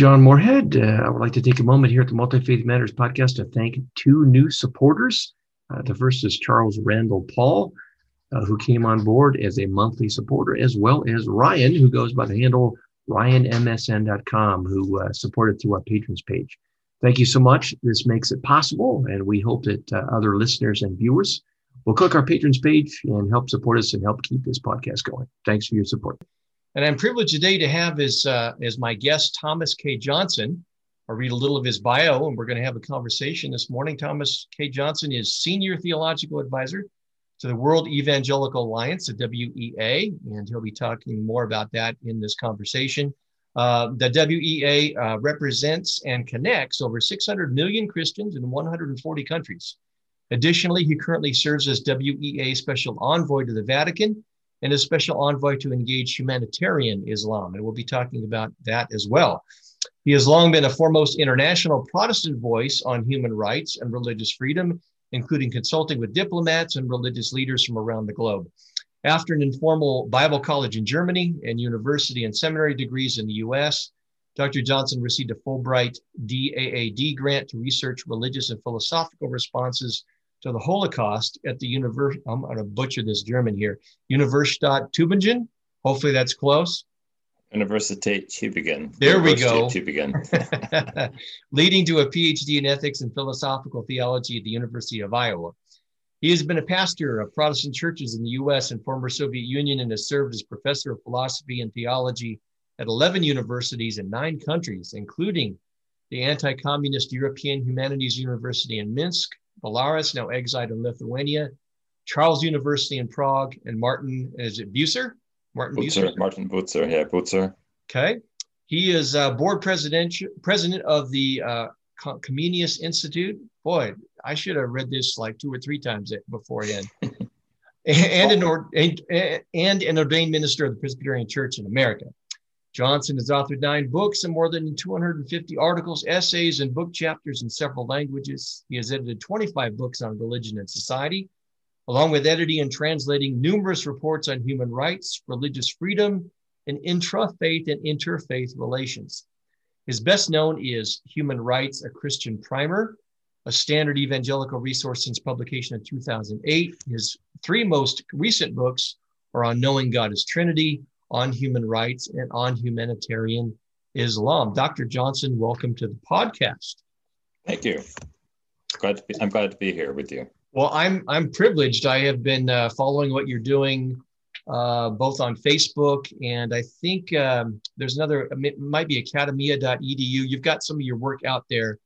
John Moorhead. Uh, I would like to take a moment here at the Multi Faith Matters podcast to thank two new supporters. Uh, the first is Charles Randall Paul, uh, who came on board as a monthly supporter, as well as Ryan, who goes by the handle ryanmsn.com, who uh, supported through our patrons page. Thank you so much. This makes it possible, and we hope that uh, other listeners and viewers will click our patrons page and help support us and help keep this podcast going. Thanks for your support. And I'm privileged today to have as, uh, as my guest Thomas K. Johnson. I'll read a little of his bio and we're going to have a conversation this morning. Thomas K. Johnson is Senior Theological Advisor to the World Evangelical Alliance, the WEA, and he'll be talking more about that in this conversation. Uh, the WEA uh, represents and connects over 600 million Christians in 140 countries. Additionally, he currently serves as WEA Special Envoy to the Vatican and a special envoy to engage humanitarian Islam. And we'll be talking about that as well. He has long been a foremost international Protestant voice on human rights and religious freedom, including consulting with diplomats and religious leaders from around the globe. After an informal Bible college in Germany and university and seminary degrees in the US, Dr. Johnson received a Fulbright DAAD grant to research religious and philosophical responses to the Holocaust at the university. I'm going to butcher this German here. Universität Tübingen. Hopefully that's close. Universität Tübingen. There we go. Tübingen. Leading to a PhD in ethics and philosophical theology at the University of Iowa. He has been a pastor of Protestant churches in the US and former Soviet Union and has served as professor of philosophy and theology at 11 universities in nine countries, including the anti communist European Humanities University in Minsk, Belarus, now exiled in Lithuania, Charles University in Prague, and Martin, is it Bucer? Martin Bucer, Martin Bucer, yeah, Bucer. Okay. He is uh, board president, president of the uh, Comenius Institute. Boy, I should have read this like two or three times beforehand. and, an or, and, and an ordained minister of the Presbyterian Church in America. Johnson has authored nine books and more than 250 articles, essays, and book chapters in several languages. He has edited 25 books on religion and society, along with editing and translating numerous reports on human rights, religious freedom, and intra faith and interfaith relations. His best known is Human Rights, a Christian Primer, a standard evangelical resource since publication in 2008. His three most recent books are on Knowing God is Trinity, on human rights and on humanitarian Islam. Dr. Johnson, welcome to the podcast. Thank you. Glad to be, I'm glad to be here with you. Well, I'm I'm privileged. I have been uh, following what you're doing uh, both on Facebook and I think um, there's another. It might be academia.edu. You've got some of your work out there,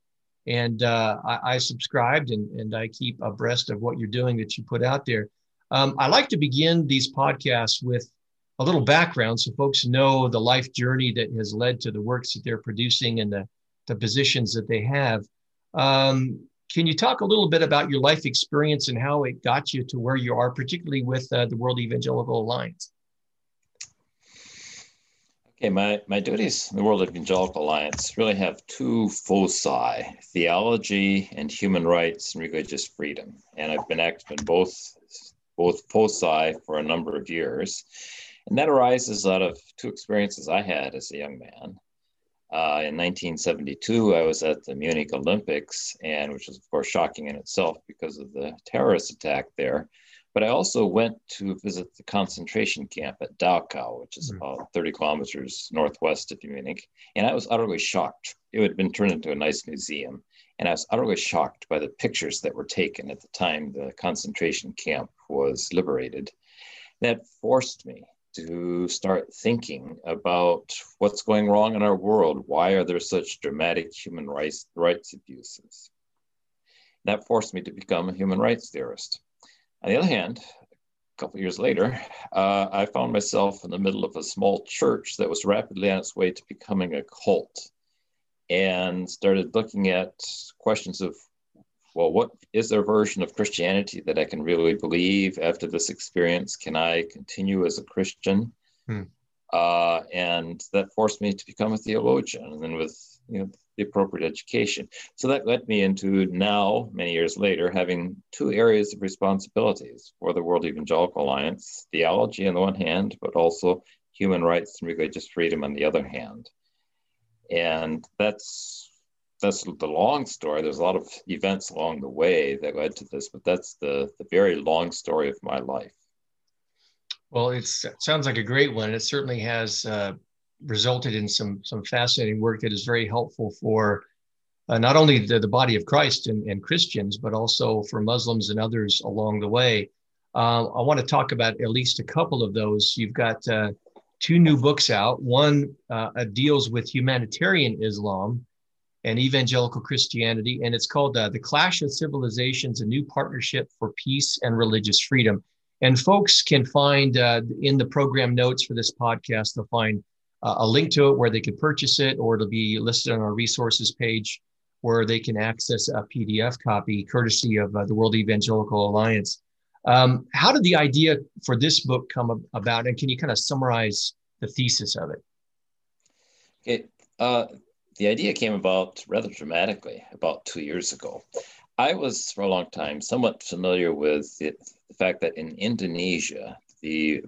and uh, I, I, subscribed and and I keep abreast of what you're doing that you put out there. Um, I like to begin these podcasts with a little background so folks know the life journey that has led to the works that they're producing and the, the positions that they have. Um, can you talk a little bit about your life experience and how it got you to where you are, particularly with uh, the World Evangelical Alliance? Okay, my, my duties in the World Evangelical Alliance really have two foci theology and human rights and religious freedom. And I've been active in both, both foci for a number of years. And that arises out of two experiences I had as a young man. Uh, in 1972, I was at the Munich Olympics, and which was, of course, shocking in itself because of the terrorist attack there. But I also went to visit the concentration camp at Dachau, which is hmm. about 30 kilometers northwest of Munich. And I was utterly shocked. It had been turned into a nice museum. And I was utterly shocked by the pictures that were taken at the time the concentration camp was liberated. That forced me to start thinking about what's going wrong in our world. Why are there such dramatic human rights, rights abuses? That forced me to become a human rights theorist. On the other hand, a couple years later, uh, I found myself in the middle of a small church that was rapidly on its way to becoming a cult and started looking at questions of, well, what is their version of Christianity that I can really believe after this experience? Can I continue as a Christian? Hmm. Uh, and that forced me to become a theologian. And then with you know, the appropriate education. So that led me into now, many years later, having two areas of responsibilities for the World Evangelical Alliance theology on the one hand, but also human rights and religious freedom on the other hand. And that's that's the long story. There's a lot of events along the way that led to this, but that's the, the very long story of my life. Well, it sounds like a great one. It certainly has uh, resulted in some some fascinating work that is very helpful for uh, not only the, the body of Christ and, and, Christians, but also for Muslims and others along the way. Uh, I want to talk about at least a couple of those. You've got uh, two new books out. One uh, deals with humanitarian Islam and evangelical Christianity, and it's called uh, The Clash of Civilizations A New Partnership for Peace and Religious Freedom. And folks can find uh, in the program notes for this podcast, they'll find uh, a link to it where they can purchase it, or it'll be listed on our resources page where they can access a PDF copy courtesy of uh, the World Evangelical Alliance. Um, how did the idea for this book come about, and can you kind of summarize the thesis of it? It uh, the idea came about rather dramatically about two years ago. I was for a long time somewhat familiar with the, the fact that in Indonesia, the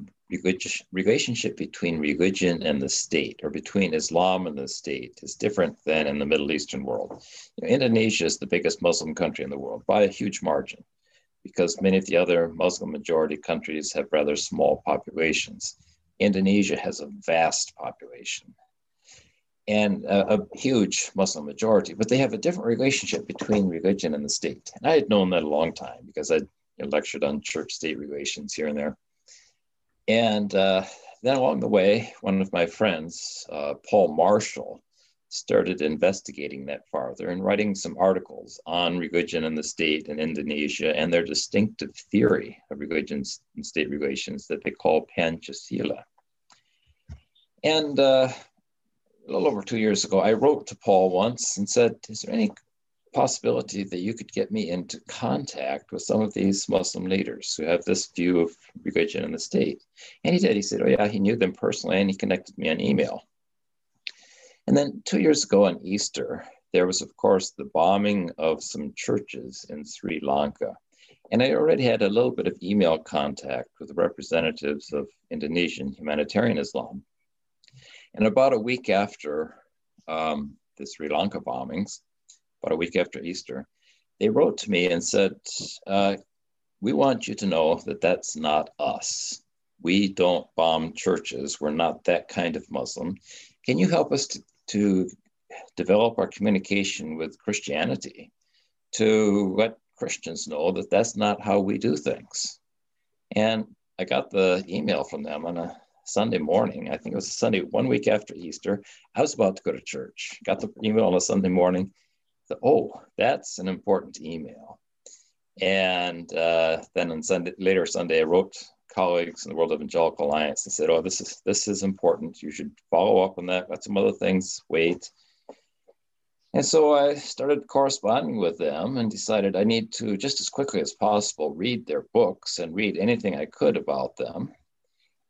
relationship between religion and the state, or between Islam and the state, is different than in the Middle Eastern world. You know, Indonesia is the biggest Muslim country in the world by a huge margin, because many of the other Muslim majority countries have rather small populations. Indonesia has a vast population and a, a, huge Muslim majority, but they have a different relationship between religion and the state. And I had known that a long time because I lectured on church state relations here and there. And uh, then along the way, one of my friends, uh, Paul Marshall, started investigating that farther and writing some articles on religion and the state in Indonesia and their distinctive theory of religions and state relations that they call Pancasila. And uh, a little over two years ago, I wrote to Paul once and said, Is there any possibility that you could get me into contact with some of these Muslim leaders who have this view of religion and the state. And he did. He said, Oh, yeah, he knew them personally and he connected me on email. And then two years ago on Easter, there was, of course, the bombing of some churches in Sri Lanka. And I already had a little bit of email contact with representatives of Indonesian humanitarian Islam. And about a week after um, the Sri Lanka bombings, about a week after Easter, they wrote to me and said, uh, We want you to know that that's not us. We don't bomb churches. We're not that kind of Muslim. Can you help us to, to develop our communication with Christianity to let Christians know that that's not how we do things? And I got the email from them on a Sunday morning. I think it was Sunday, one week after Easter. I was about to go to church. Got the email on a Sunday morning oh, that's an important email. And uh, then on Sunday, later Sunday, I wrote colleagues in the World Evangelical Alliance and said, "Oh, this is this is important. You should follow up on that. Got some other things. Wait." And so I started corresponding with them and decided I need to just as quickly as possible read their books and read anything I could about them.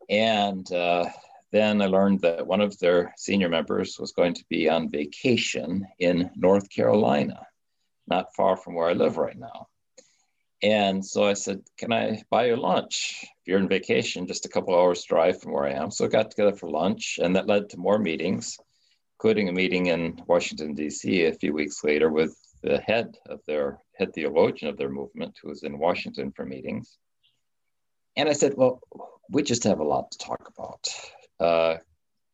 And uh, then I learned that one of their senior members was going to be on vacation in North Carolina, not far from where I live right now. And so I said, Can I buy you lunch? If you're on vacation, just a couple hours drive from where I am. So I got together for lunch, and that led to more meetings, including a meeting in Washington, D.C. a few weeks later with the head of their head theologian of their movement, who was in Washington for meetings. And I said, Well, we just have a lot to talk about uh,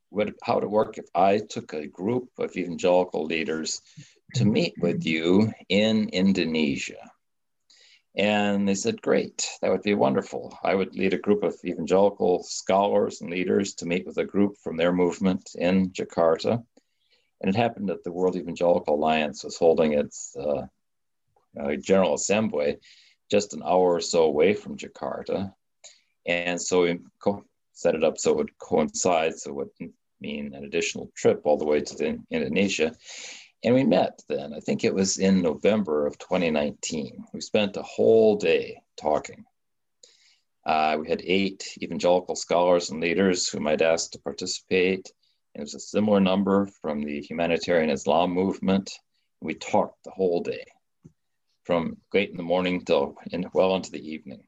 what, how to work if I took a group of evangelical leaders to meet with you in Indonesia. And they said, Great, that would be wonderful. I would lead a group of evangelical scholars and leaders to meet with a group from their movement in Jakarta. And it happened that the World Evangelical Alliance was holding its uh, uh, General Assembly just an hour or so away from Jakarta. And so we set it up so it would coincide, so it would mean an additional trip all the way to the, Indonesia. And we met then, I think it was in November of 2019. We spent a whole day talking. Uh, we had eight evangelical scholars and leaders whom I'd asked to participate. And It was a similar number from the humanitarian Islam movement. We talked the whole day, from late in the morning till in, well into the evening,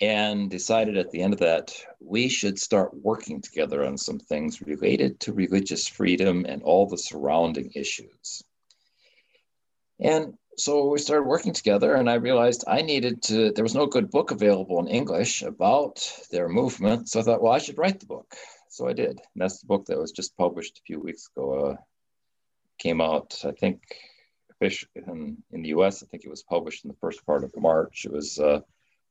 and decided at the end of that we should start working together on some things related to religious freedom and all the surrounding issues. And so we started working together and i realized i needed to there was no good book available in english about their movement so i thought well i should write the book. So i did. And that's the book that was just published a few weeks ago uh, came out i think in, in the us i think it was published in the first part of march. It was uh,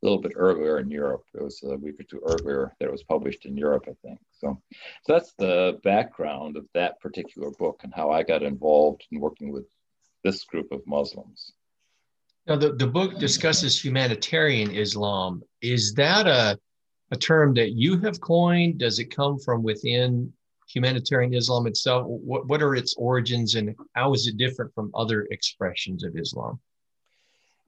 a little bit earlier in europe it was a week or two earlier that it was published in europe i think so so that's the background of that particular book and how i got involved in working with this group of Muslims. Now, the, the book discusses humanitarian Islam. Is that a, a term that you have coined? Does it come from within humanitarian Islam itself? What, what are its origins and how is it different from other expressions of Islam?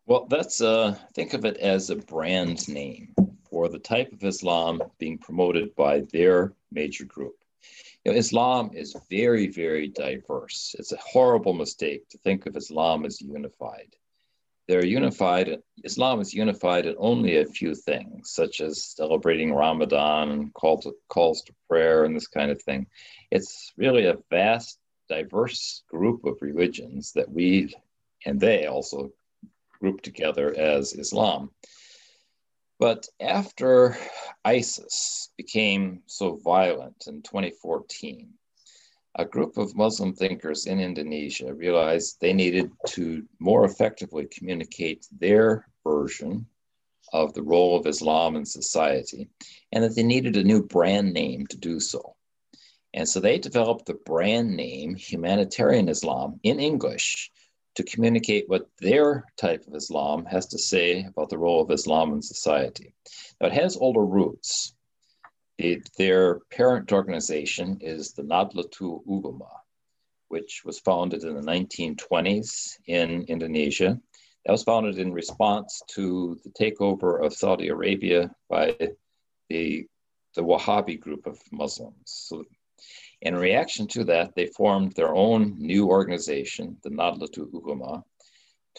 Well, that's uh, think of it as a brand name for the type of Islam being promoted by their major group. You know, Islam is very, very diverse. It's a horrible mistake to think of Islam as unified. They're unified, Islam is unified in only a few things, such as celebrating Ramadan and call to, calls to prayer and this kind of thing. It's really a vast, diverse group of religions that we and they also group together as Islam. But after ISIS became so violent in 2014, a group of Muslim thinkers in Indonesia realized they needed to more effectively communicate their version of the role of Islam in society and that they needed a new brand name to do so. And so they developed the brand name Humanitarian Islam in English to communicate what their type of Islam has to say about the role of Islam in society. Now, it has older roots. It, their parent organization is the Nahdlatul Ulama, which was founded in the 1920s in Indonesia. That was founded in response to the takeover of Saudi Arabia by the, the Wahhabi group of Muslims. So in reaction to that, they formed their own new organization, the Nahdlatul Ulama,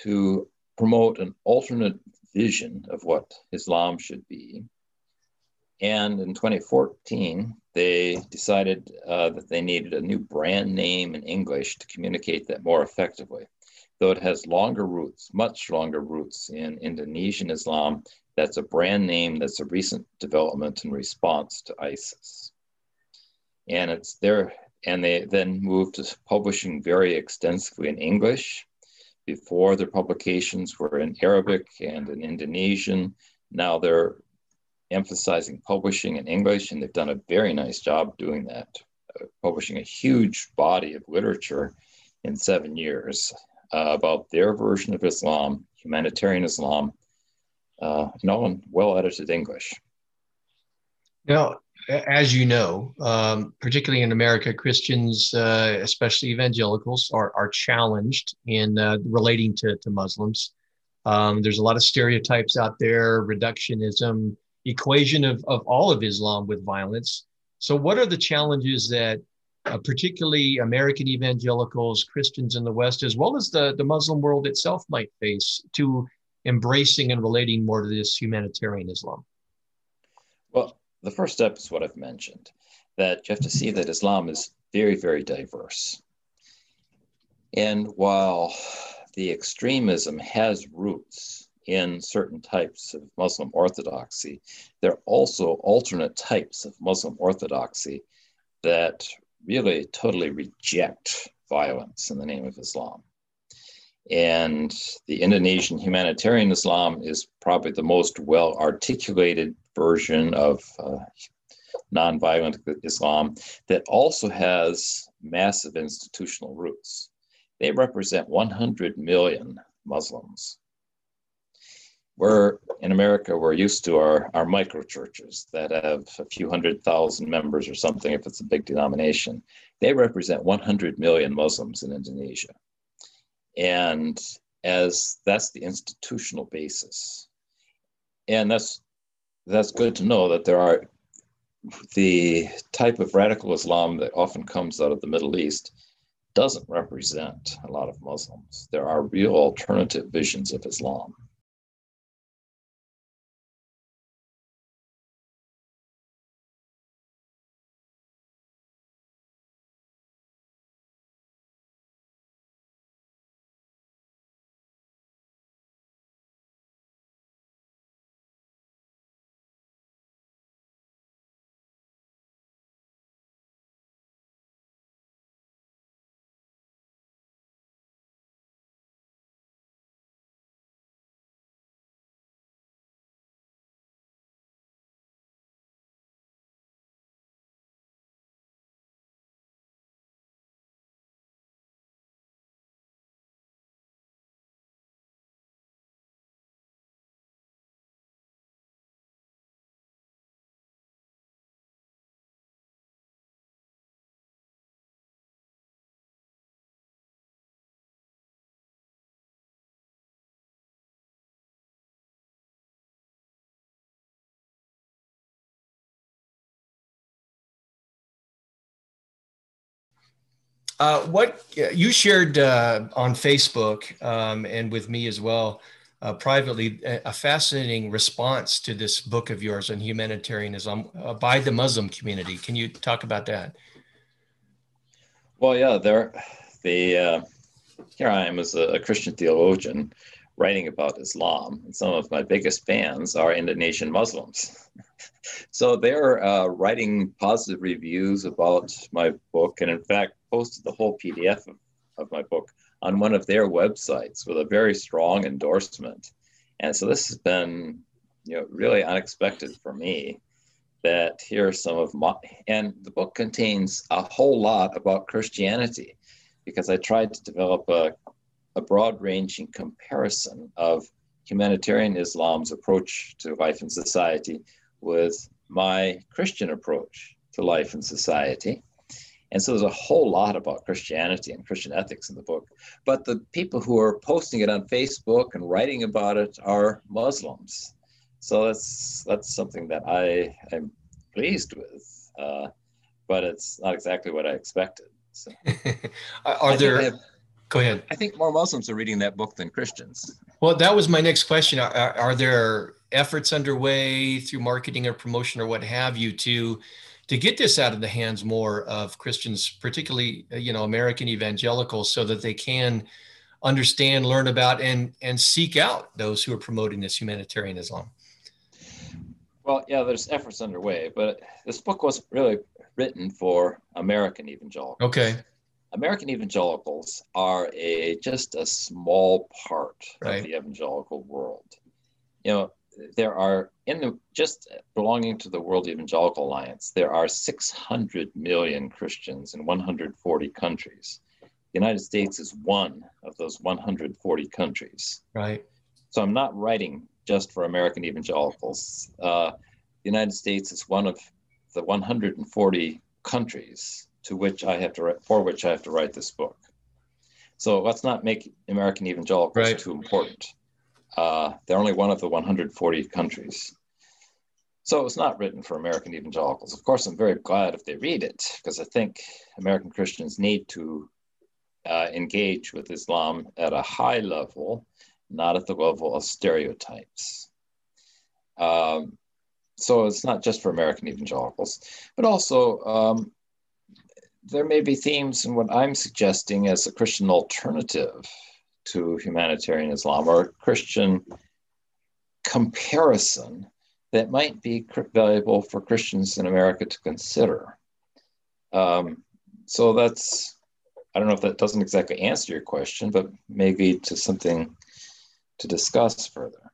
to promote an alternate vision of what Islam should be. And in 2014, they decided uh, that they needed a new brand name in English to communicate that more effectively. Though it has longer roots, much longer roots in Indonesian Islam, that's a brand name that's a recent development in response to ISIS and it's there and they then moved to publishing very extensively in english before their publications were in arabic and in indonesian. Now they're emphasizing publishing in english and they've done a very nice job doing that uh, publishing a huge body of literature in seven years uh, about their version of islam humanitarian islam uh, and all in well edited english. Now as you know, um, particularly in America, Christians, uh, especially evangelicals, are, are challenged in uh, relating to, to Muslims. Um, there's a lot of stereotypes out there, reductionism, equation of, of all of Islam with violence. So, what are the challenges that uh, particularly American evangelicals, Christians in the West, as well as the, the Muslim world itself might face to embracing and relating more to this humanitarian Islam? Well, the first step is what I've mentioned that you have to see that Islam is very, very diverse. And while the extremism has roots in certain types of Muslim orthodoxy, there are also alternate types of Muslim orthodoxy that really totally reject violence in the name of Islam. And the Indonesian humanitarian Islam is probably the most well articulated version of uh, nonviolent Islam that also has massive institutional roots. They represent 100 million Muslims. we're in America, we're used to our, our micro churches that have a few hundred thousand members or something if it's a big denomination. They represent 100 million Muslims in Indonesia. And as that's the institutional basis. And that's that's good to know that there are the type of radical Islam that often comes out of the Middle East doesn't represent a lot of Muslims. There are real alternative visions of Islam. Uh, what you shared uh, on Facebook um, and with me as well, uh, privately, a fascinating response to this book of yours on humanitarianism uh, by the Muslim community. Can you talk about that? Well, yeah, there, the uh, here I am as a, Christian theologian writing about Islam, and some of my biggest fans are Indonesian Muslims. so they're writing positive reviews about my book, and in fact, posted the whole PDF of, of my book on one of their websites with a very strong endorsement. And so this has been, you know, really unexpected for me that here are some of my, and the book contains a whole lot about Christianity because I tried to develop a, a broad ranging comparison of humanitarian Islam's approach to life and society with my Christian approach to life and society. And so there's a whole lot about Christianity and Christian ethics in the book. But the people who are posting it on Facebook and writing about it are Muslims. So that's that's something that I am pleased with. Uh, but it's not exactly what I expected. So. are there? Have, go ahead. I think more Muslims are reading that book than Christians. Well, that was my next question. Are, are there efforts underway through marketing or promotion or what have you to to get this out of the hands more of Christians, particularly uh, you know American evangelicals, so that they can understand, learn about, and and seek out those who are promoting this humanitarian Islam. Well, yeah, there's efforts underway, but this book was really written for American evangelicals. Okay. American evangelicals are a just a small part right. of the evangelical world. You know, there are in the just belonging to the World Evangelical Alliance, there are 600 million Christians in 140 countries. The United States is one of those 140 countries. Right. So I'm not writing just for American evangelicals. Uh, the United States is one of the 140 countries to which I have to write, for which I have to write this book. So let's not make American evangelicals right. too important. Uh, they're only one of the 140 countries. So it's not written for American evangelicals. Of course, I'm very glad if they read it because I think American Christians need to uh, engage with Islam at a high level, not at the level of stereotypes. Um, so it's not just for American evangelicals, but also um, there may be themes in what I'm suggesting as a Christian alternative to humanitarian Islam or Christian comparison that might be valuable for Christians in America to consider. Um, so that's, I don't know if that doesn't exactly answer your question, but maybe to something to discuss further.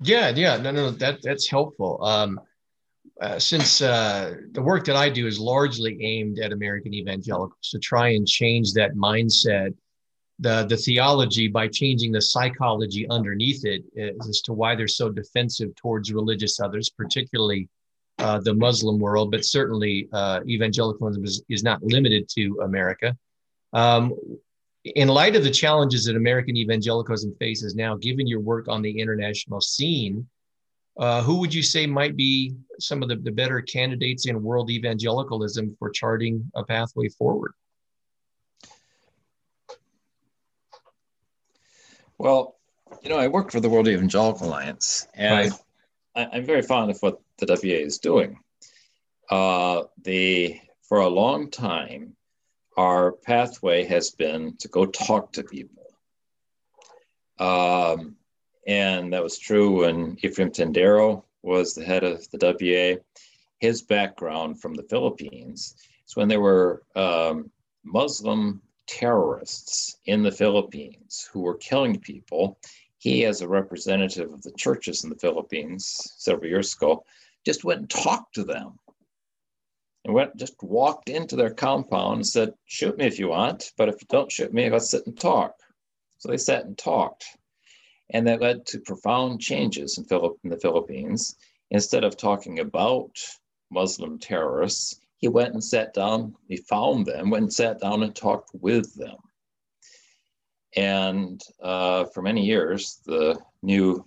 Yeah, yeah, no, no, that that's helpful. Um, uh, since uh, the work that I do is largely aimed at American evangelicals to try and change that mindset the the theology by changing the psychology underneath it as to why they're so defensive towards religious others, particularly uh, the Muslim world, but certainly uh, evangelicalism is, is not limited to America. Um, in light of the challenges that American evangelicalism faces now, given your work on the international scene, uh, who would you say might be some of the, the better candidates in world evangelicalism for charting a pathway forward? Well, you know, I work for the World Evangelical Alliance, and right. I, am very fond of what the WEA is doing. Uh, the for a long time, our pathway has been to go talk to people. Um, and that was true when Efraim Tendero was the head of the WEA. His background from the Philippines is when there were um, Muslim terrorists in the Philippines who were killing people. He, as a representative of the churches in the Philippines several years ago, just went and talked to them and went just walked into their compound and said, Shoot me if you want, but if you don't shoot me, let's sit and talk. So they sat and talked. And that led to profound changes in, Philipp- in the Philippines. Instead of talking about Muslim terrorists, he went and sat down, he found them, went and sat down and talked with them. And uh, for many years, the new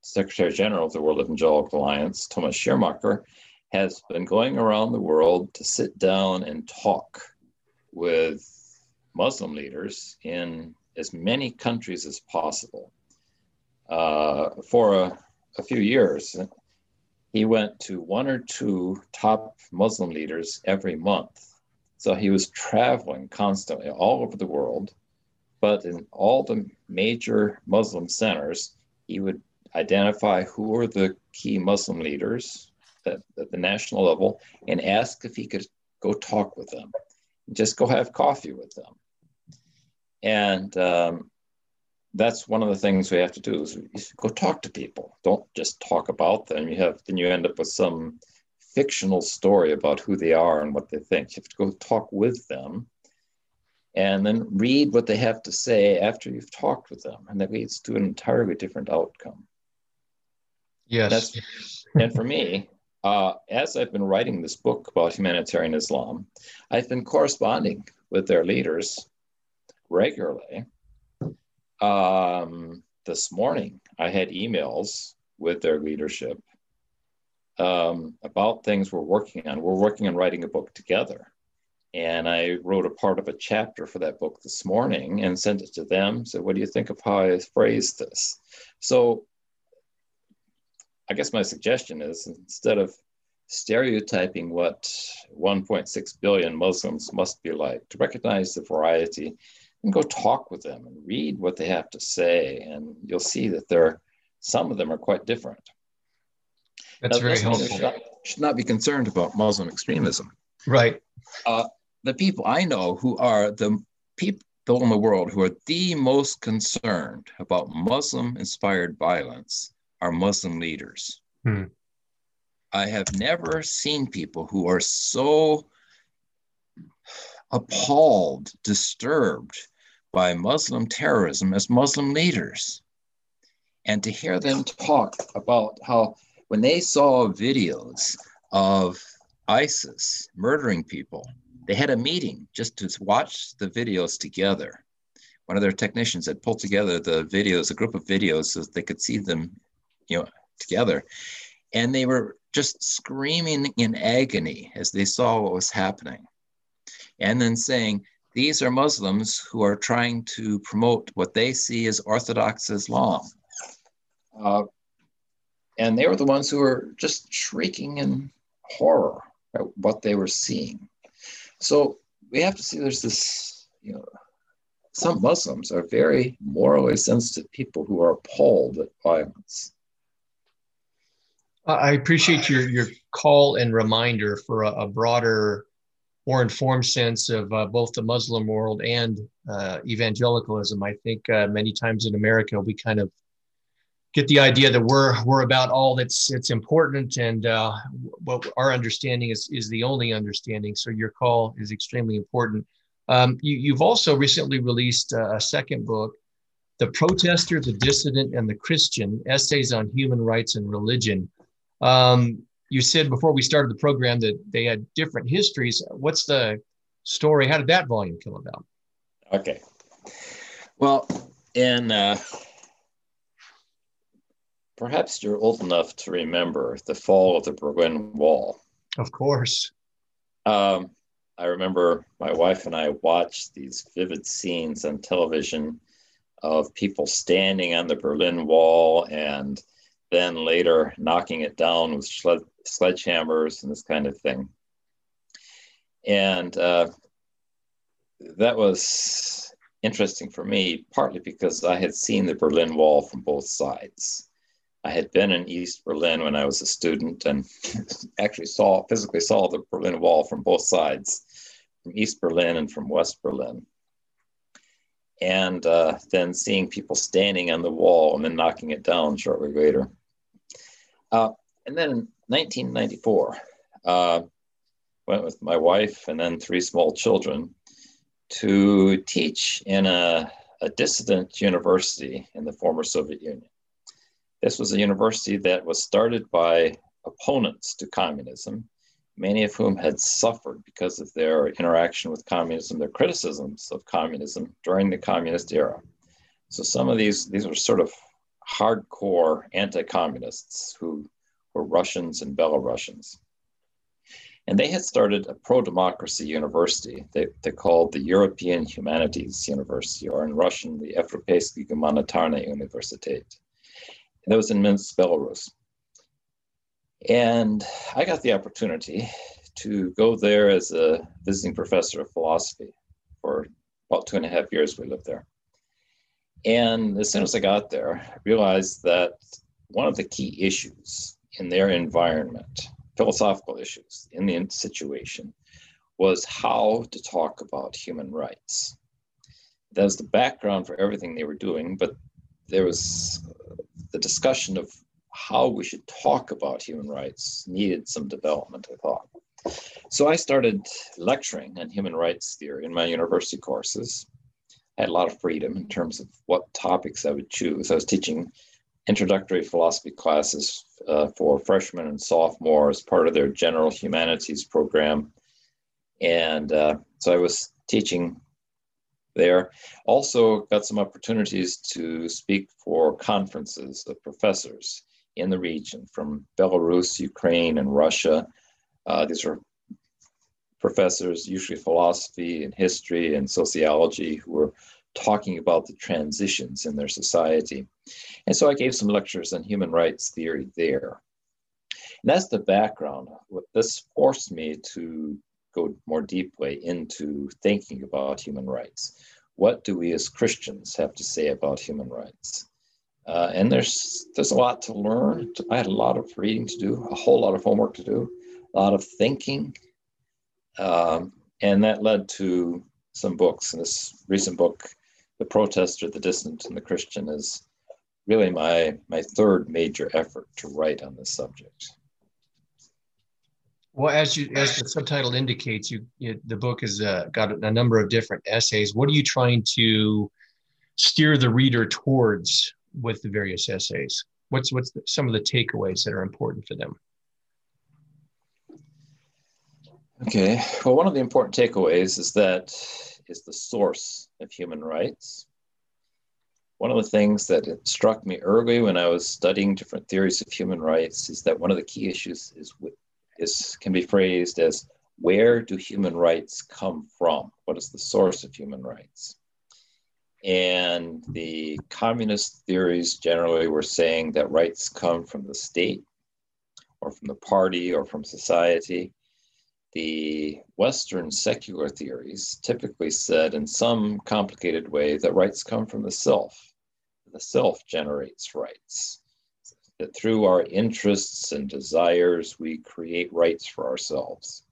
Secretary General of the World Evangelical Alliance, Thomas Schirrmacher, has been going around the world to sit down and talk with Muslim leaders in as many countries as possible. Uh, for a, a few years, he went to one or two top Muslim leaders every month. So he was traveling constantly all over the world, but in all the major Muslim centers, he would identify who were the key Muslim leaders at, at the national level and ask if he could go talk with them, just go have coffee with them. And um, that's one of the things we have to do is go talk to people. Don't just talk about them. You have then you end up with some fictional story about who they are and what they think. You have to go talk with them and then read what they have to say after you've talked with them. And that leads to an entirely different outcome. Yes. That's, and for me, uh, as I've been writing this book about humanitarian Islam, I've been corresponding with their leaders regularly um, this morning, I had emails with their leadership um, about things we're working on. We're working on writing a book together. And I wrote a part of a chapter for that book this morning and sent it to them. So, what do you think of how I phrased this? So, I guess my suggestion is instead of stereotyping what 1.6 billion Muslims must be like, to recognize the variety and go talk with them and read what they have to say, and you'll see that there, some of them are quite different. That's now, very helpful. Should not, should not, be concerned about Muslim extremism. Right. Uh, the people I know who are the people in the world who are the most concerned about Muslim-inspired violence are Muslim leaders. Hmm. I have never seen people who are so appalled, disturbed by Muslim terrorism as Muslim leaders. And to hear them talk about how, when they saw videos of ISIS murdering people, they had a meeting just to watch the videos together. One of their technicians had pulled together the videos, a group of videos, so they could see them, you know, together. And they were just screaming in agony as they saw what was happening. And then saying, these are Muslims who are trying to promote what they see as Orthodox Islam. Uh, and they were the ones who were just shrieking in horror at what they were seeing. So we have to see there's this, you know, some Muslims are very morally sensitive people who are appalled at violence. I appreciate your, your call and reminder for a, a broader more informed sense of uh, both the Muslim world and uh, evangelicalism. I think uh, many times in America we kind of get the idea that we're we're about all that's it's important and uh, what our understanding is is the only understanding. So your call is extremely important. Um, you, have also recently released a second book, The Protester, the Dissident, and the Christian Essays on Human Rights and Religion. Um, you said before we started the program that they had different histories. What's the story? How did that volume come about? Okay. Well, in uh, perhaps you're old enough to remember the fall of the Berlin Wall. Of course. Um, I remember my wife and I watched these vivid scenes on television of people standing on the Berlin Wall and then later knocking it down with sled- sledgehammers and this kind of thing. And uh, that was interesting for me, partly because I had seen the Berlin Wall from both sides. I had been in East Berlin when I was a student and actually saw physically saw the Berlin Wall from both sides, from East Berlin and from West Berlin. And uh, then seeing people standing on the wall and then knocking it down shortly later. Uh, and then in 1994, uh, went with my wife and then three small children to teach in a, a dissident university in the former Soviet Union. This was a university that was started by opponents to communism, many of whom had suffered because of their interaction with communism, their criticisms of communism during the communist era. So some of these, these were sort of hardcore anti communists who were Russians and Belarusians. And they had started a pro democracy university they, they called the European Humanities University, or in Russian, the Evropsky Humanitarny Universitet. That was in Minsk, Belarus. And I got the opportunity to go there as a visiting professor of philosophy for about two and a half years we lived there. And as soon as I got there, I realized that one of the key issues in their environment, philosophical issues in the situation, was how to talk about human rights. That was the background for everything they were doing, but there was uh, the discussion of how we should talk about human rights needed some development, I thought. So I started lecturing on human rights theory in my university courses. Had a lot of freedom in terms of what topics I would choose. I was teaching introductory philosophy classes uh, for freshmen and sophomores, as part of their general humanities program. And uh, so I was teaching there. Also, got some opportunities to speak for conferences of professors in the region from Belarus, Ukraine, and Russia. Uh, these are professors, usually philosophy and history and sociology, who were talking about the transitions in their society. And so I gave some lectures on human rights theory there. And that's the background. This forced me to go more deeply into thinking about human rights. What do we as Christians have to say about human rights? Uh, and there's there's a lot to learn. I had a lot of reading to do, a whole lot of homework to do, a lot of thinking, um, and that led to some books. And this recent book, "The Protester, the Dissident, and the Christian," is really my my third major effort to write on this subject. Well, as you as the subtitle indicates, you, you the book has uh, got a number of different essays. What are you trying to steer the reader towards with the various essays? What's what's the, some of the takeaways that are important for them? Okay. Well, one of the important takeaways is that is the source of human rights. One of the things that struck me early when I was studying different theories of human rights is that one of the key issues is is can be phrased as where do human rights come from? What is the source of human rights? And the communist theories generally were saying that rights come from the state or from the party or from society. The Western secular theories typically said in some complicated way that rights come from the self. The self generates rights that through our interests and desires, we create rights for ourselves.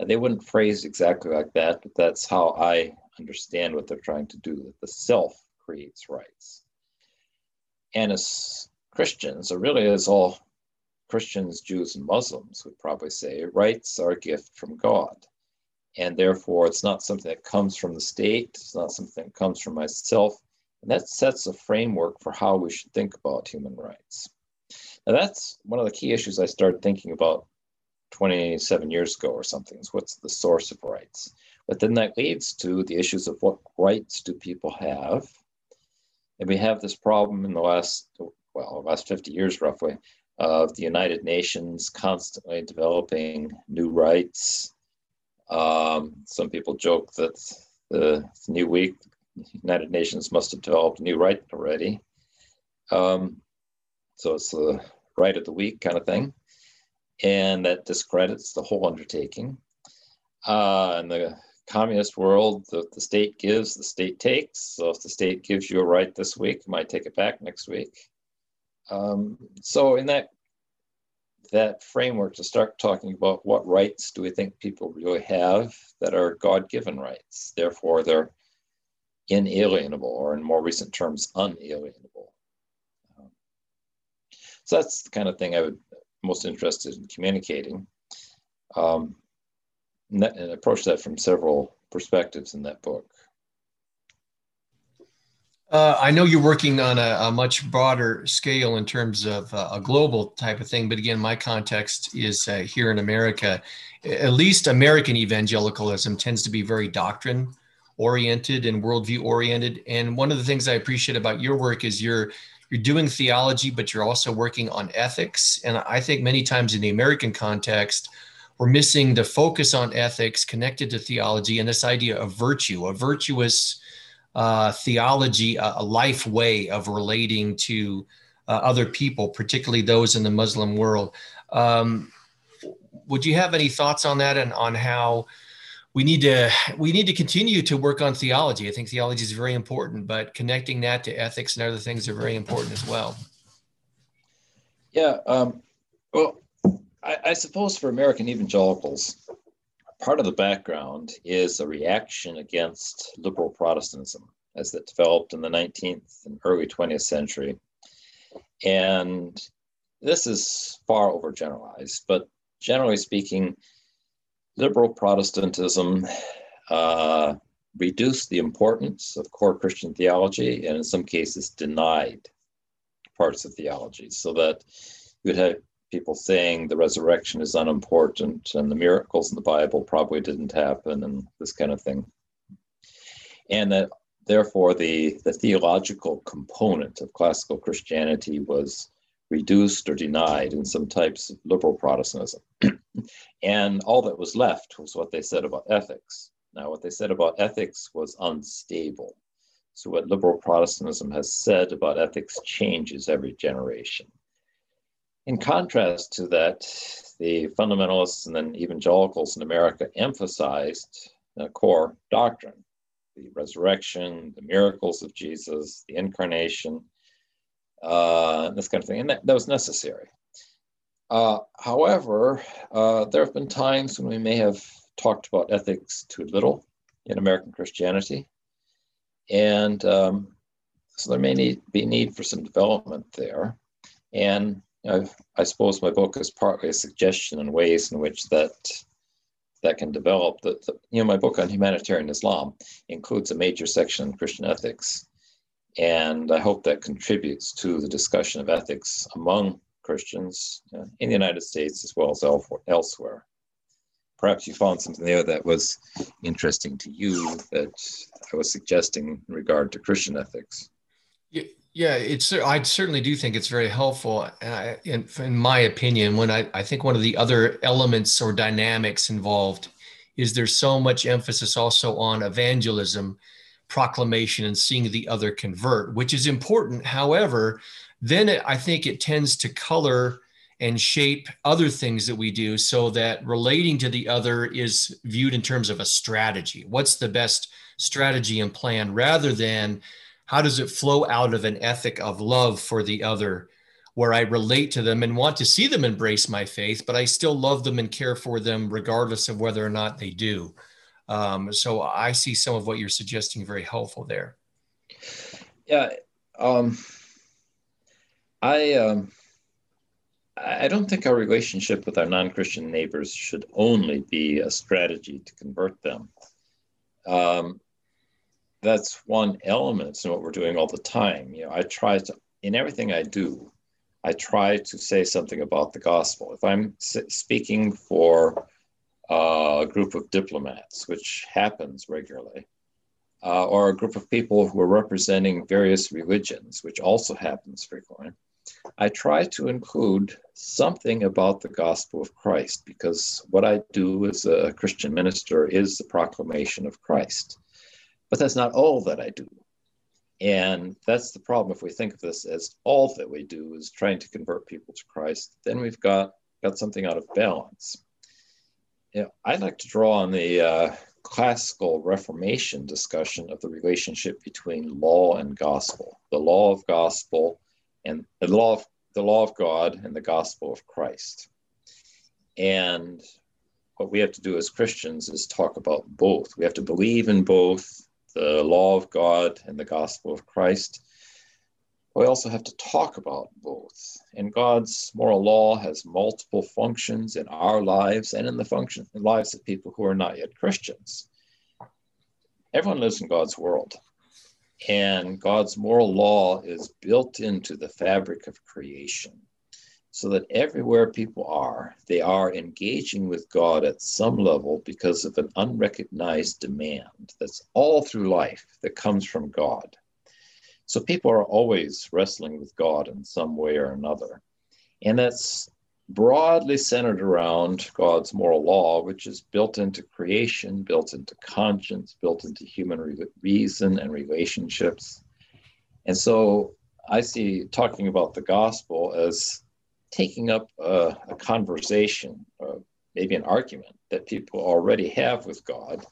And they wouldn't phrase exactly like that, but that's how I understand what they're trying to do that the self creates rights. And as Christians, or really as all Christians, Jews, and Muslims would probably say, rights are a gift from God. And therefore, it's not something that comes from the state, it's not something that comes from myself. And that sets a framework for how we should think about human rights. Now, that's one of the key issues I started thinking about 27 years ago or something is what's the source of rights? But then that leads to the issues of what rights do people have? And we have this problem in the last, well, last 50 years roughly, of the United Nations constantly developing new rights. Um, some people joke that the new week, United Nations must have developed a new right already. Um, so it's the right of the week kind of thing. And that discredits the whole undertaking. Uh, in the communist world, the, the state gives, the state takes. So if the state gives you a right this week, might take it back next week. Um, so in that that framework to start talking about what rights do we think people really have that are God-given rights. Therefore, they're inalienable, or in more recent terms, unalienable. Um, so that's the kind of thing I would most interested in communicating. Um, and, that, and approach that from several perspectives in that book. Uh, I know you're working on a, a, much broader scale in terms of uh, a global type of thing, but again, my context is uh, here in America. At least American evangelicalism tends to be very doctrine oriented and worldview oriented. And one of the things I appreciate about your work is you're you're doing theology, but you're also working on ethics. And I think many times in the American context, we're missing the focus on ethics connected to theology and this idea of virtue, a virtuous uh, theology, a, a, life way of relating to uh, other people, particularly those in the Muslim world. Um, would you have any thoughts on that and on how we need to we need to continue to work on theology? I think theology is very important, but connecting that to ethics and other things are very important as well. Yeah. Um, well, I, I suppose for American evangelicals, part of the background is a reaction against liberal Protestantism as it developed in the 19th and early 20th century. And this is far overgeneralized, but generally speaking, liberal Protestantism uh, reduced the importance of core Christian theology and in some cases denied parts of theology so that you would have people saying the resurrection is unimportant and the miracles in the Bible probably didn't happen and this kind of thing. And that therefore the, the theological component of classical Christianity was reduced or denied in some types of liberal Protestantism. and all that was left was what they said about ethics. Now, what they said about ethics was unstable. So, what liberal Protestantism has said about ethics changes every generation. In contrast to that, the fundamentalists and then evangelicals in America emphasized a core doctrine the resurrection, the miracles of Jesus, the incarnation, uh, this kind of thing. And that, that was necessary. Uh, however, uh, there have been times when we may have talked about ethics too little in American Christianity. And um, so there may need, be need for some development there. And I, I suppose my book is partly a suggestion and ways in which that that can develop. That you know, my book on humanitarian Islam includes a major section on Christian ethics, and I hope that contributes to the discussion of ethics among Christians uh, in the United States as well as elsewhere. Perhaps you found something there that was interesting to you that I was suggesting in regard to Christian ethics. Yeah, it's. I certainly do think it's very helpful. Uh, in, in my opinion, when I, I think one of the other elements or dynamics involved is there's so much emphasis also on evangelism, proclamation, and seeing the other convert, which is important. However, then it, I think it tends to color and shape other things that we do so that relating to the other is viewed in terms of a strategy. What's the best strategy and plan rather than how does it flow out of an ethic of love for the other where I relate to them and want to see them embrace my faith, but I still love them and care for them regardless of whether or not they do. Um, so I see some of what you're suggesting very helpful there. Yeah. Um, I, um, I don't think our relationship with our non Christian neighbors should only be a strategy to convert them. That's one element in what we're doing all the time. You know, I try to, in everything I do, I try to say something about the gospel. If I'm speaking for uh, a group of diplomats, which happens regularly, uh, or a group of people who are representing various religions, which also happens frequently, I try to include something about the gospel of Christ because what I do as a Christian minister is the proclamation of Christ. But that's not all that I do. And that's the problem. If we think of this as all that we do is trying to convert people to Christ, then we've got, got something out of balance. You know, I'd like to draw on the uh, classical Reformation discussion of the relationship between law and gospel. The law of gospel and the law of the law of God and the gospel of Christ. And what we have to do as Christians is talk about both. We have to believe in both the law of God and the gospel of Christ. We also have to talk about both. And God's moral law has multiple functions in our lives and in the function in lives of people who are not yet Christians. Everyone lives in God's world. And God's moral law is built into the fabric of creation so that everywhere people are, they are engaging with God at some level because of an unrecognized demand that's all through life that comes from God. So people are always wrestling with God in some way or another. And that's broadly centered around God's moral law, which is built into creation, built into conscience, built into human re- reason and relationships. And so I see talking about the gospel as taking up a, a conversation, or maybe an argument that people already have with God.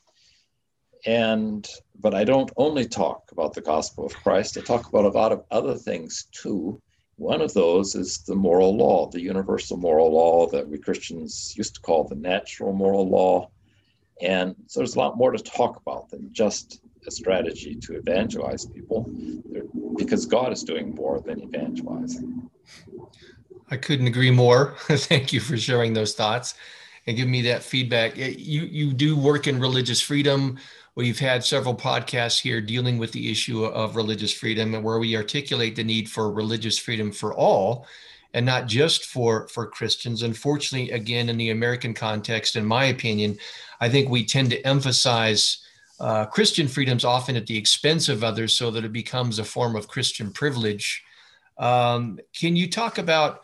And but I don't only talk about the gospel of Christ, I talk about a lot of other things too one of those is the moral law, the universal moral law that we Christians used to call the natural moral law. And so there's a lot more to talk about than just a strategy to evangelize people, because God is doing more than evangelizing. I couldn't agree more. Thank you for sharing those thoughts and giving me that feedback. You you do work in religious freedom. We've had several podcasts here dealing with the issue of religious freedom and where we articulate the need for religious freedom for all and not just for for Christians. Unfortunately, again, in the American context, in my opinion, I think we tend to emphasize uh, Christian freedoms often at the expense of others, so that it becomes a form of Christian privilege. Um, can you talk about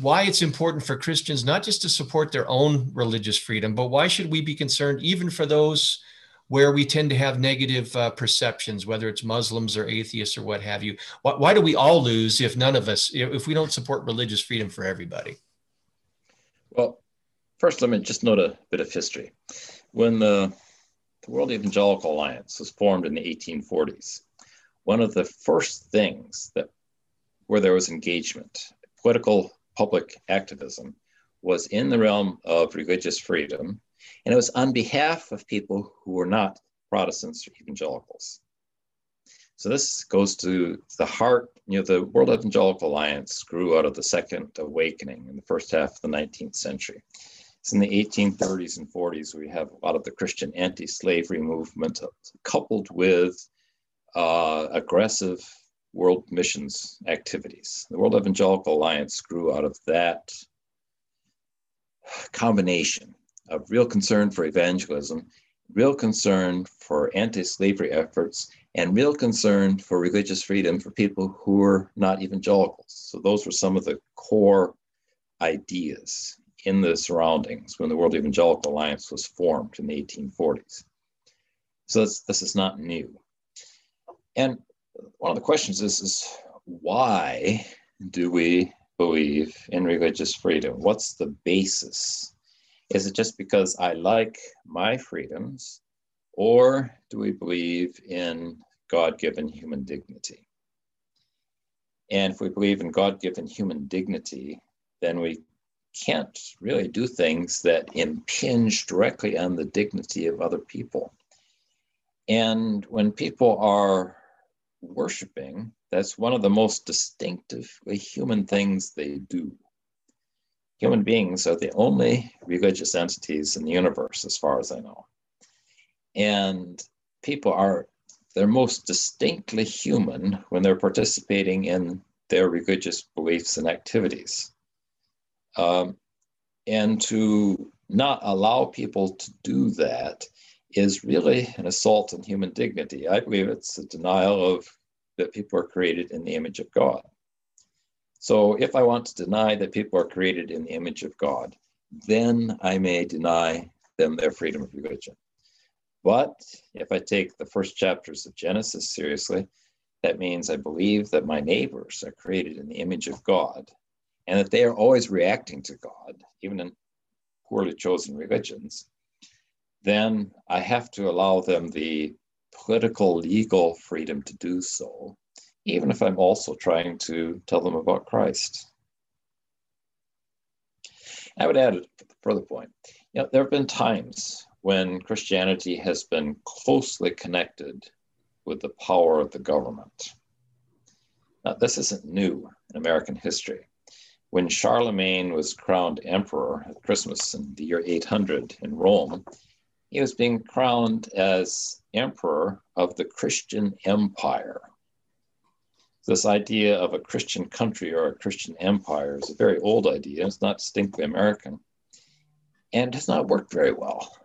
why it's important for Christians not just to support their own religious freedom, but why should we be concerned even for those where we tend to have negative uh, perceptions, whether it's Muslims or atheists or what have you. Why, why, do we all lose if none of us, if we don't support religious freedom for everybody? Well, first, let me just note a bit of history. When the, the World Evangelical Alliance was formed in the 1840s, one of the first things that where there was engagement, political public activism, was in the realm of religious freedom and it was on behalf of people who were not Protestants or evangelicals. So this goes to the heart, you know, the World Evangelical Alliance grew out of the Second Awakening in the first half of the 19th century. It's in the 1830s and 40s we have a lot of the Christian anti-slavery movement coupled with uh, aggressive world missions activities. The World Evangelical Alliance grew out of that combination of real concern for evangelism, real concern for anti slavery efforts, and real concern for religious freedom for people who were not evangelicals. So, those were some of the core ideas in the surroundings when the World Evangelical Alliance was formed in the 1840s. So, this, this is not new. And one of the questions is, is why do we believe in religious freedom? What's the basis is it just because I like my freedoms, or do we believe in God given human dignity? And if we believe in God given human dignity, then we can't really do things that impinge directly on the dignity of other people. And when people are worshiping, that's one of the most distinctively human things they do. human beings are the only religious entities in the universe, as far as I know. And people are they're most distinctly human when they're participating in their religious beliefs and activities. Um, and to not allow people to do that is really an assault on human dignity. I believe it's a denial of that people are created in the image of God. So if I want to deny that people are created in the image of God, then I may deny them their freedom of religion. But if I take the first chapters of Genesis seriously, that means I believe that my neighbors are created in the image of God and that they are always reacting to God, even in poorly chosen religions, then I have to allow them the political, legal freedom to do so, even if I'm also trying to tell them about Christ. I would add a further point. You know, there have been times when Christianity has been closely connected with the power of the government. Now, this isn't new in American history. When Charlemagne was crowned emperor at Christmas in the year 800 in Rome, he was being crowned as emperor of the Christian empire. This idea of a Christian country or a Christian empire is a very old idea. It's not distinctly American and has not worked very well.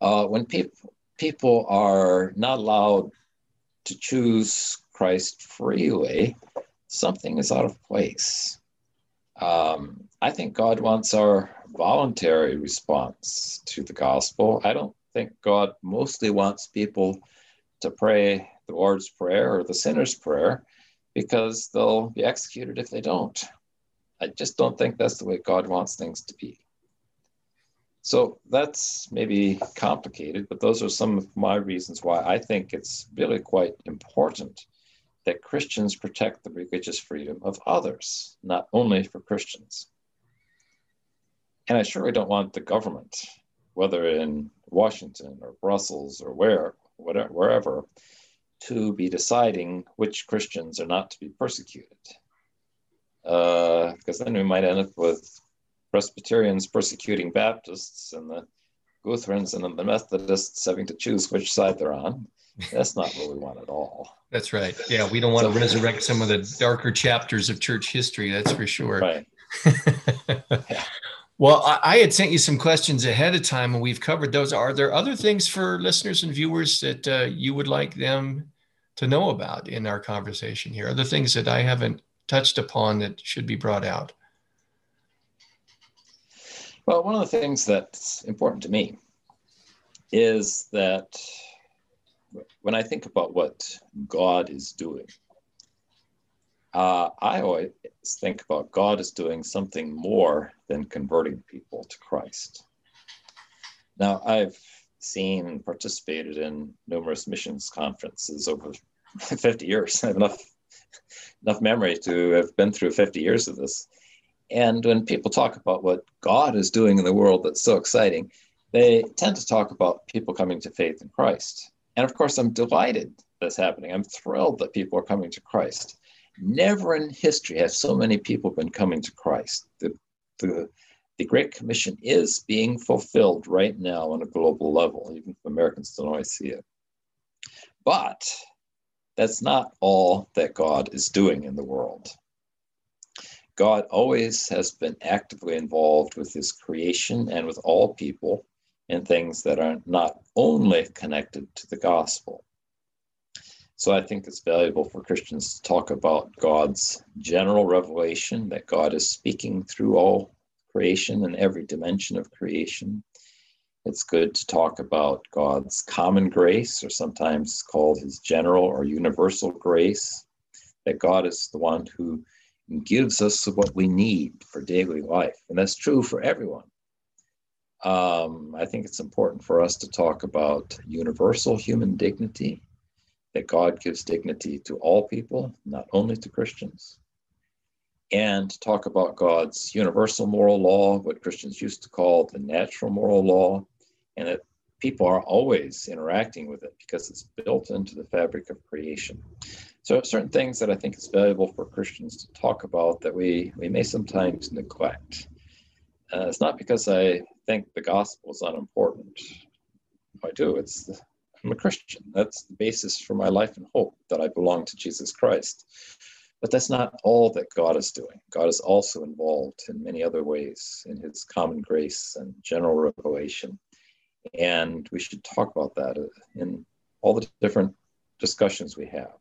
Uh, when people, people are not allowed to choose Christ freely, something is out of place. Um, I think God wants our voluntary response to the gospel. I don't think God mostly wants people to pray the Lord's Prayer or the sinner's prayer because they'll be executed if they don't. I just don't think that's the way God wants things to be. So that's maybe complicated, but those are some of my reasons why I think it's really quite important that Christians protect the religious freedom of others, not only for Christians. And I surely don't want the government, whether in Washington or Brussels or where, whatever, wherever, to be deciding which Christians are not to be persecuted. Uh, because then we might end up with Presbyterians persecuting Baptists and the Lutherans and the Methodists having to choose which side they're on. That's not what we want at all. That's right. Yeah, we don't want so, to resurrect some of the darker chapters of church history. That's for sure. Right. yeah. Well, I, I, had sent you some questions ahead of time, and we've covered those. Are there other things for listeners and viewers that uh, you would like them to know about in our conversation here? Are Other things that I haven't touched upon that should be brought out? Well, one of the things that's important to me is that when I think about what God is doing, uh, I always think about God is doing something more than converting people to Christ. Now, I've seen and participated in numerous missions conferences over 50 years. I have enough, enough memory to have been through 50 years of this. And when people talk about what God is doing in the world that's so exciting, they tend to talk about people coming to faith in Christ. And of course, I'm delighted that's happening. I'm thrilled that people are coming to Christ. Never in history have so many people been coming to Christ. The, the, the Great Commission is being fulfilled right now on a global level, even if Americans don't always see it. But that's not all that God is doing in the world. God always has been actively involved with his creation and with all people in things that are not only connected to the gospel. So I think it's valuable for Christians to talk about God's general revelation that God is speaking through all creation and every dimension of creation. It's good to talk about God's common grace, or sometimes called his general or universal grace, that God is the one who gives us what we need for daily life. And that's true for everyone. Um, I think it's important for us to talk about universal human dignity, that God gives dignity to all people, not only to Christians, and to talk about God's universal moral law, what Christians used to call the natural moral law, and that people are always interacting with it because it's built into the fabric of creation. So certain things that I think is valuable for Christians to talk about that we, we may sometimes neglect. Uh, it's not because I think the gospel is unimportant. I do. It's the, I'm a Christian. That's the basis for my life and hope that I belong to Jesus Christ. But that's not all that God is doing. God is also involved in many other ways in his common grace and general revelation. And we should talk about that in all the different discussions we have.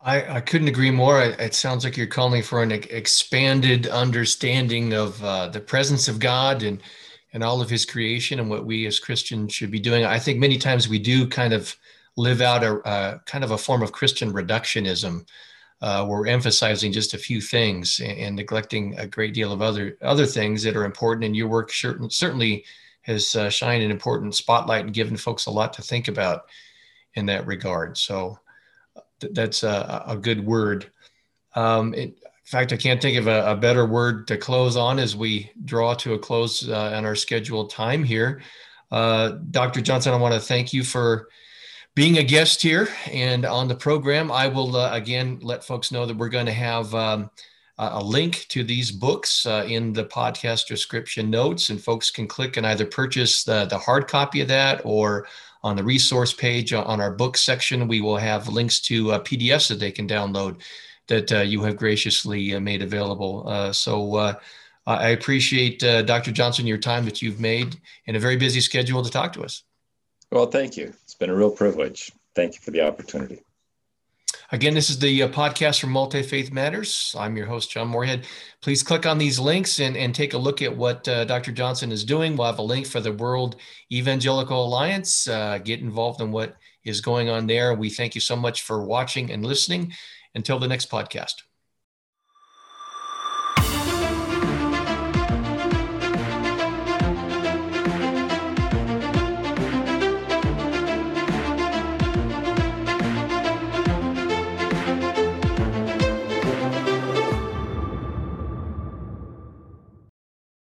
I, I couldn't agree more. It sounds like you're calling for an expanded understanding of uh, the presence of God and and all of His creation and what we as Christians should be doing. I think many times we do kind of live out a, kind of a form of Christian reductionism. Uh, we're emphasizing just a few things and, and, neglecting a great deal of other other things that are important. And your work certain, certainly has uh, shined an important spotlight and given folks a lot to think about in that regard. So that's a, a, good word. Um, it, in fact, I can't think of a, a, better word to close on as we draw to a close uh, on our scheduled time here. Uh, Dr. Johnson, I want to thank you for being a guest here and on the program. I will uh, again let folks know that we're going to have um, a link to these books uh, in the podcast description notes, and folks can click and either purchase the, the hard copy of that or on the resource page uh, on our book section, we will have links to uh, PDFs that they can download that uh, you have graciously uh, made available. Uh, so uh, I appreciate, Dr. Johnson, your time that you've made in a very busy schedule to talk to us. Well, thank you. It's been a real privilege. Thank you for the opportunity. Again, this is the uh, podcast from Multi Faith Matters. I'm your host, John Morehead. Please click on these links and, and take a look at what uh, Dr. Johnson is doing. We'll have a link for the World Evangelical Alliance. Uh, get involved in what is going on there. We thank you so much for watching and listening. Until the next podcast.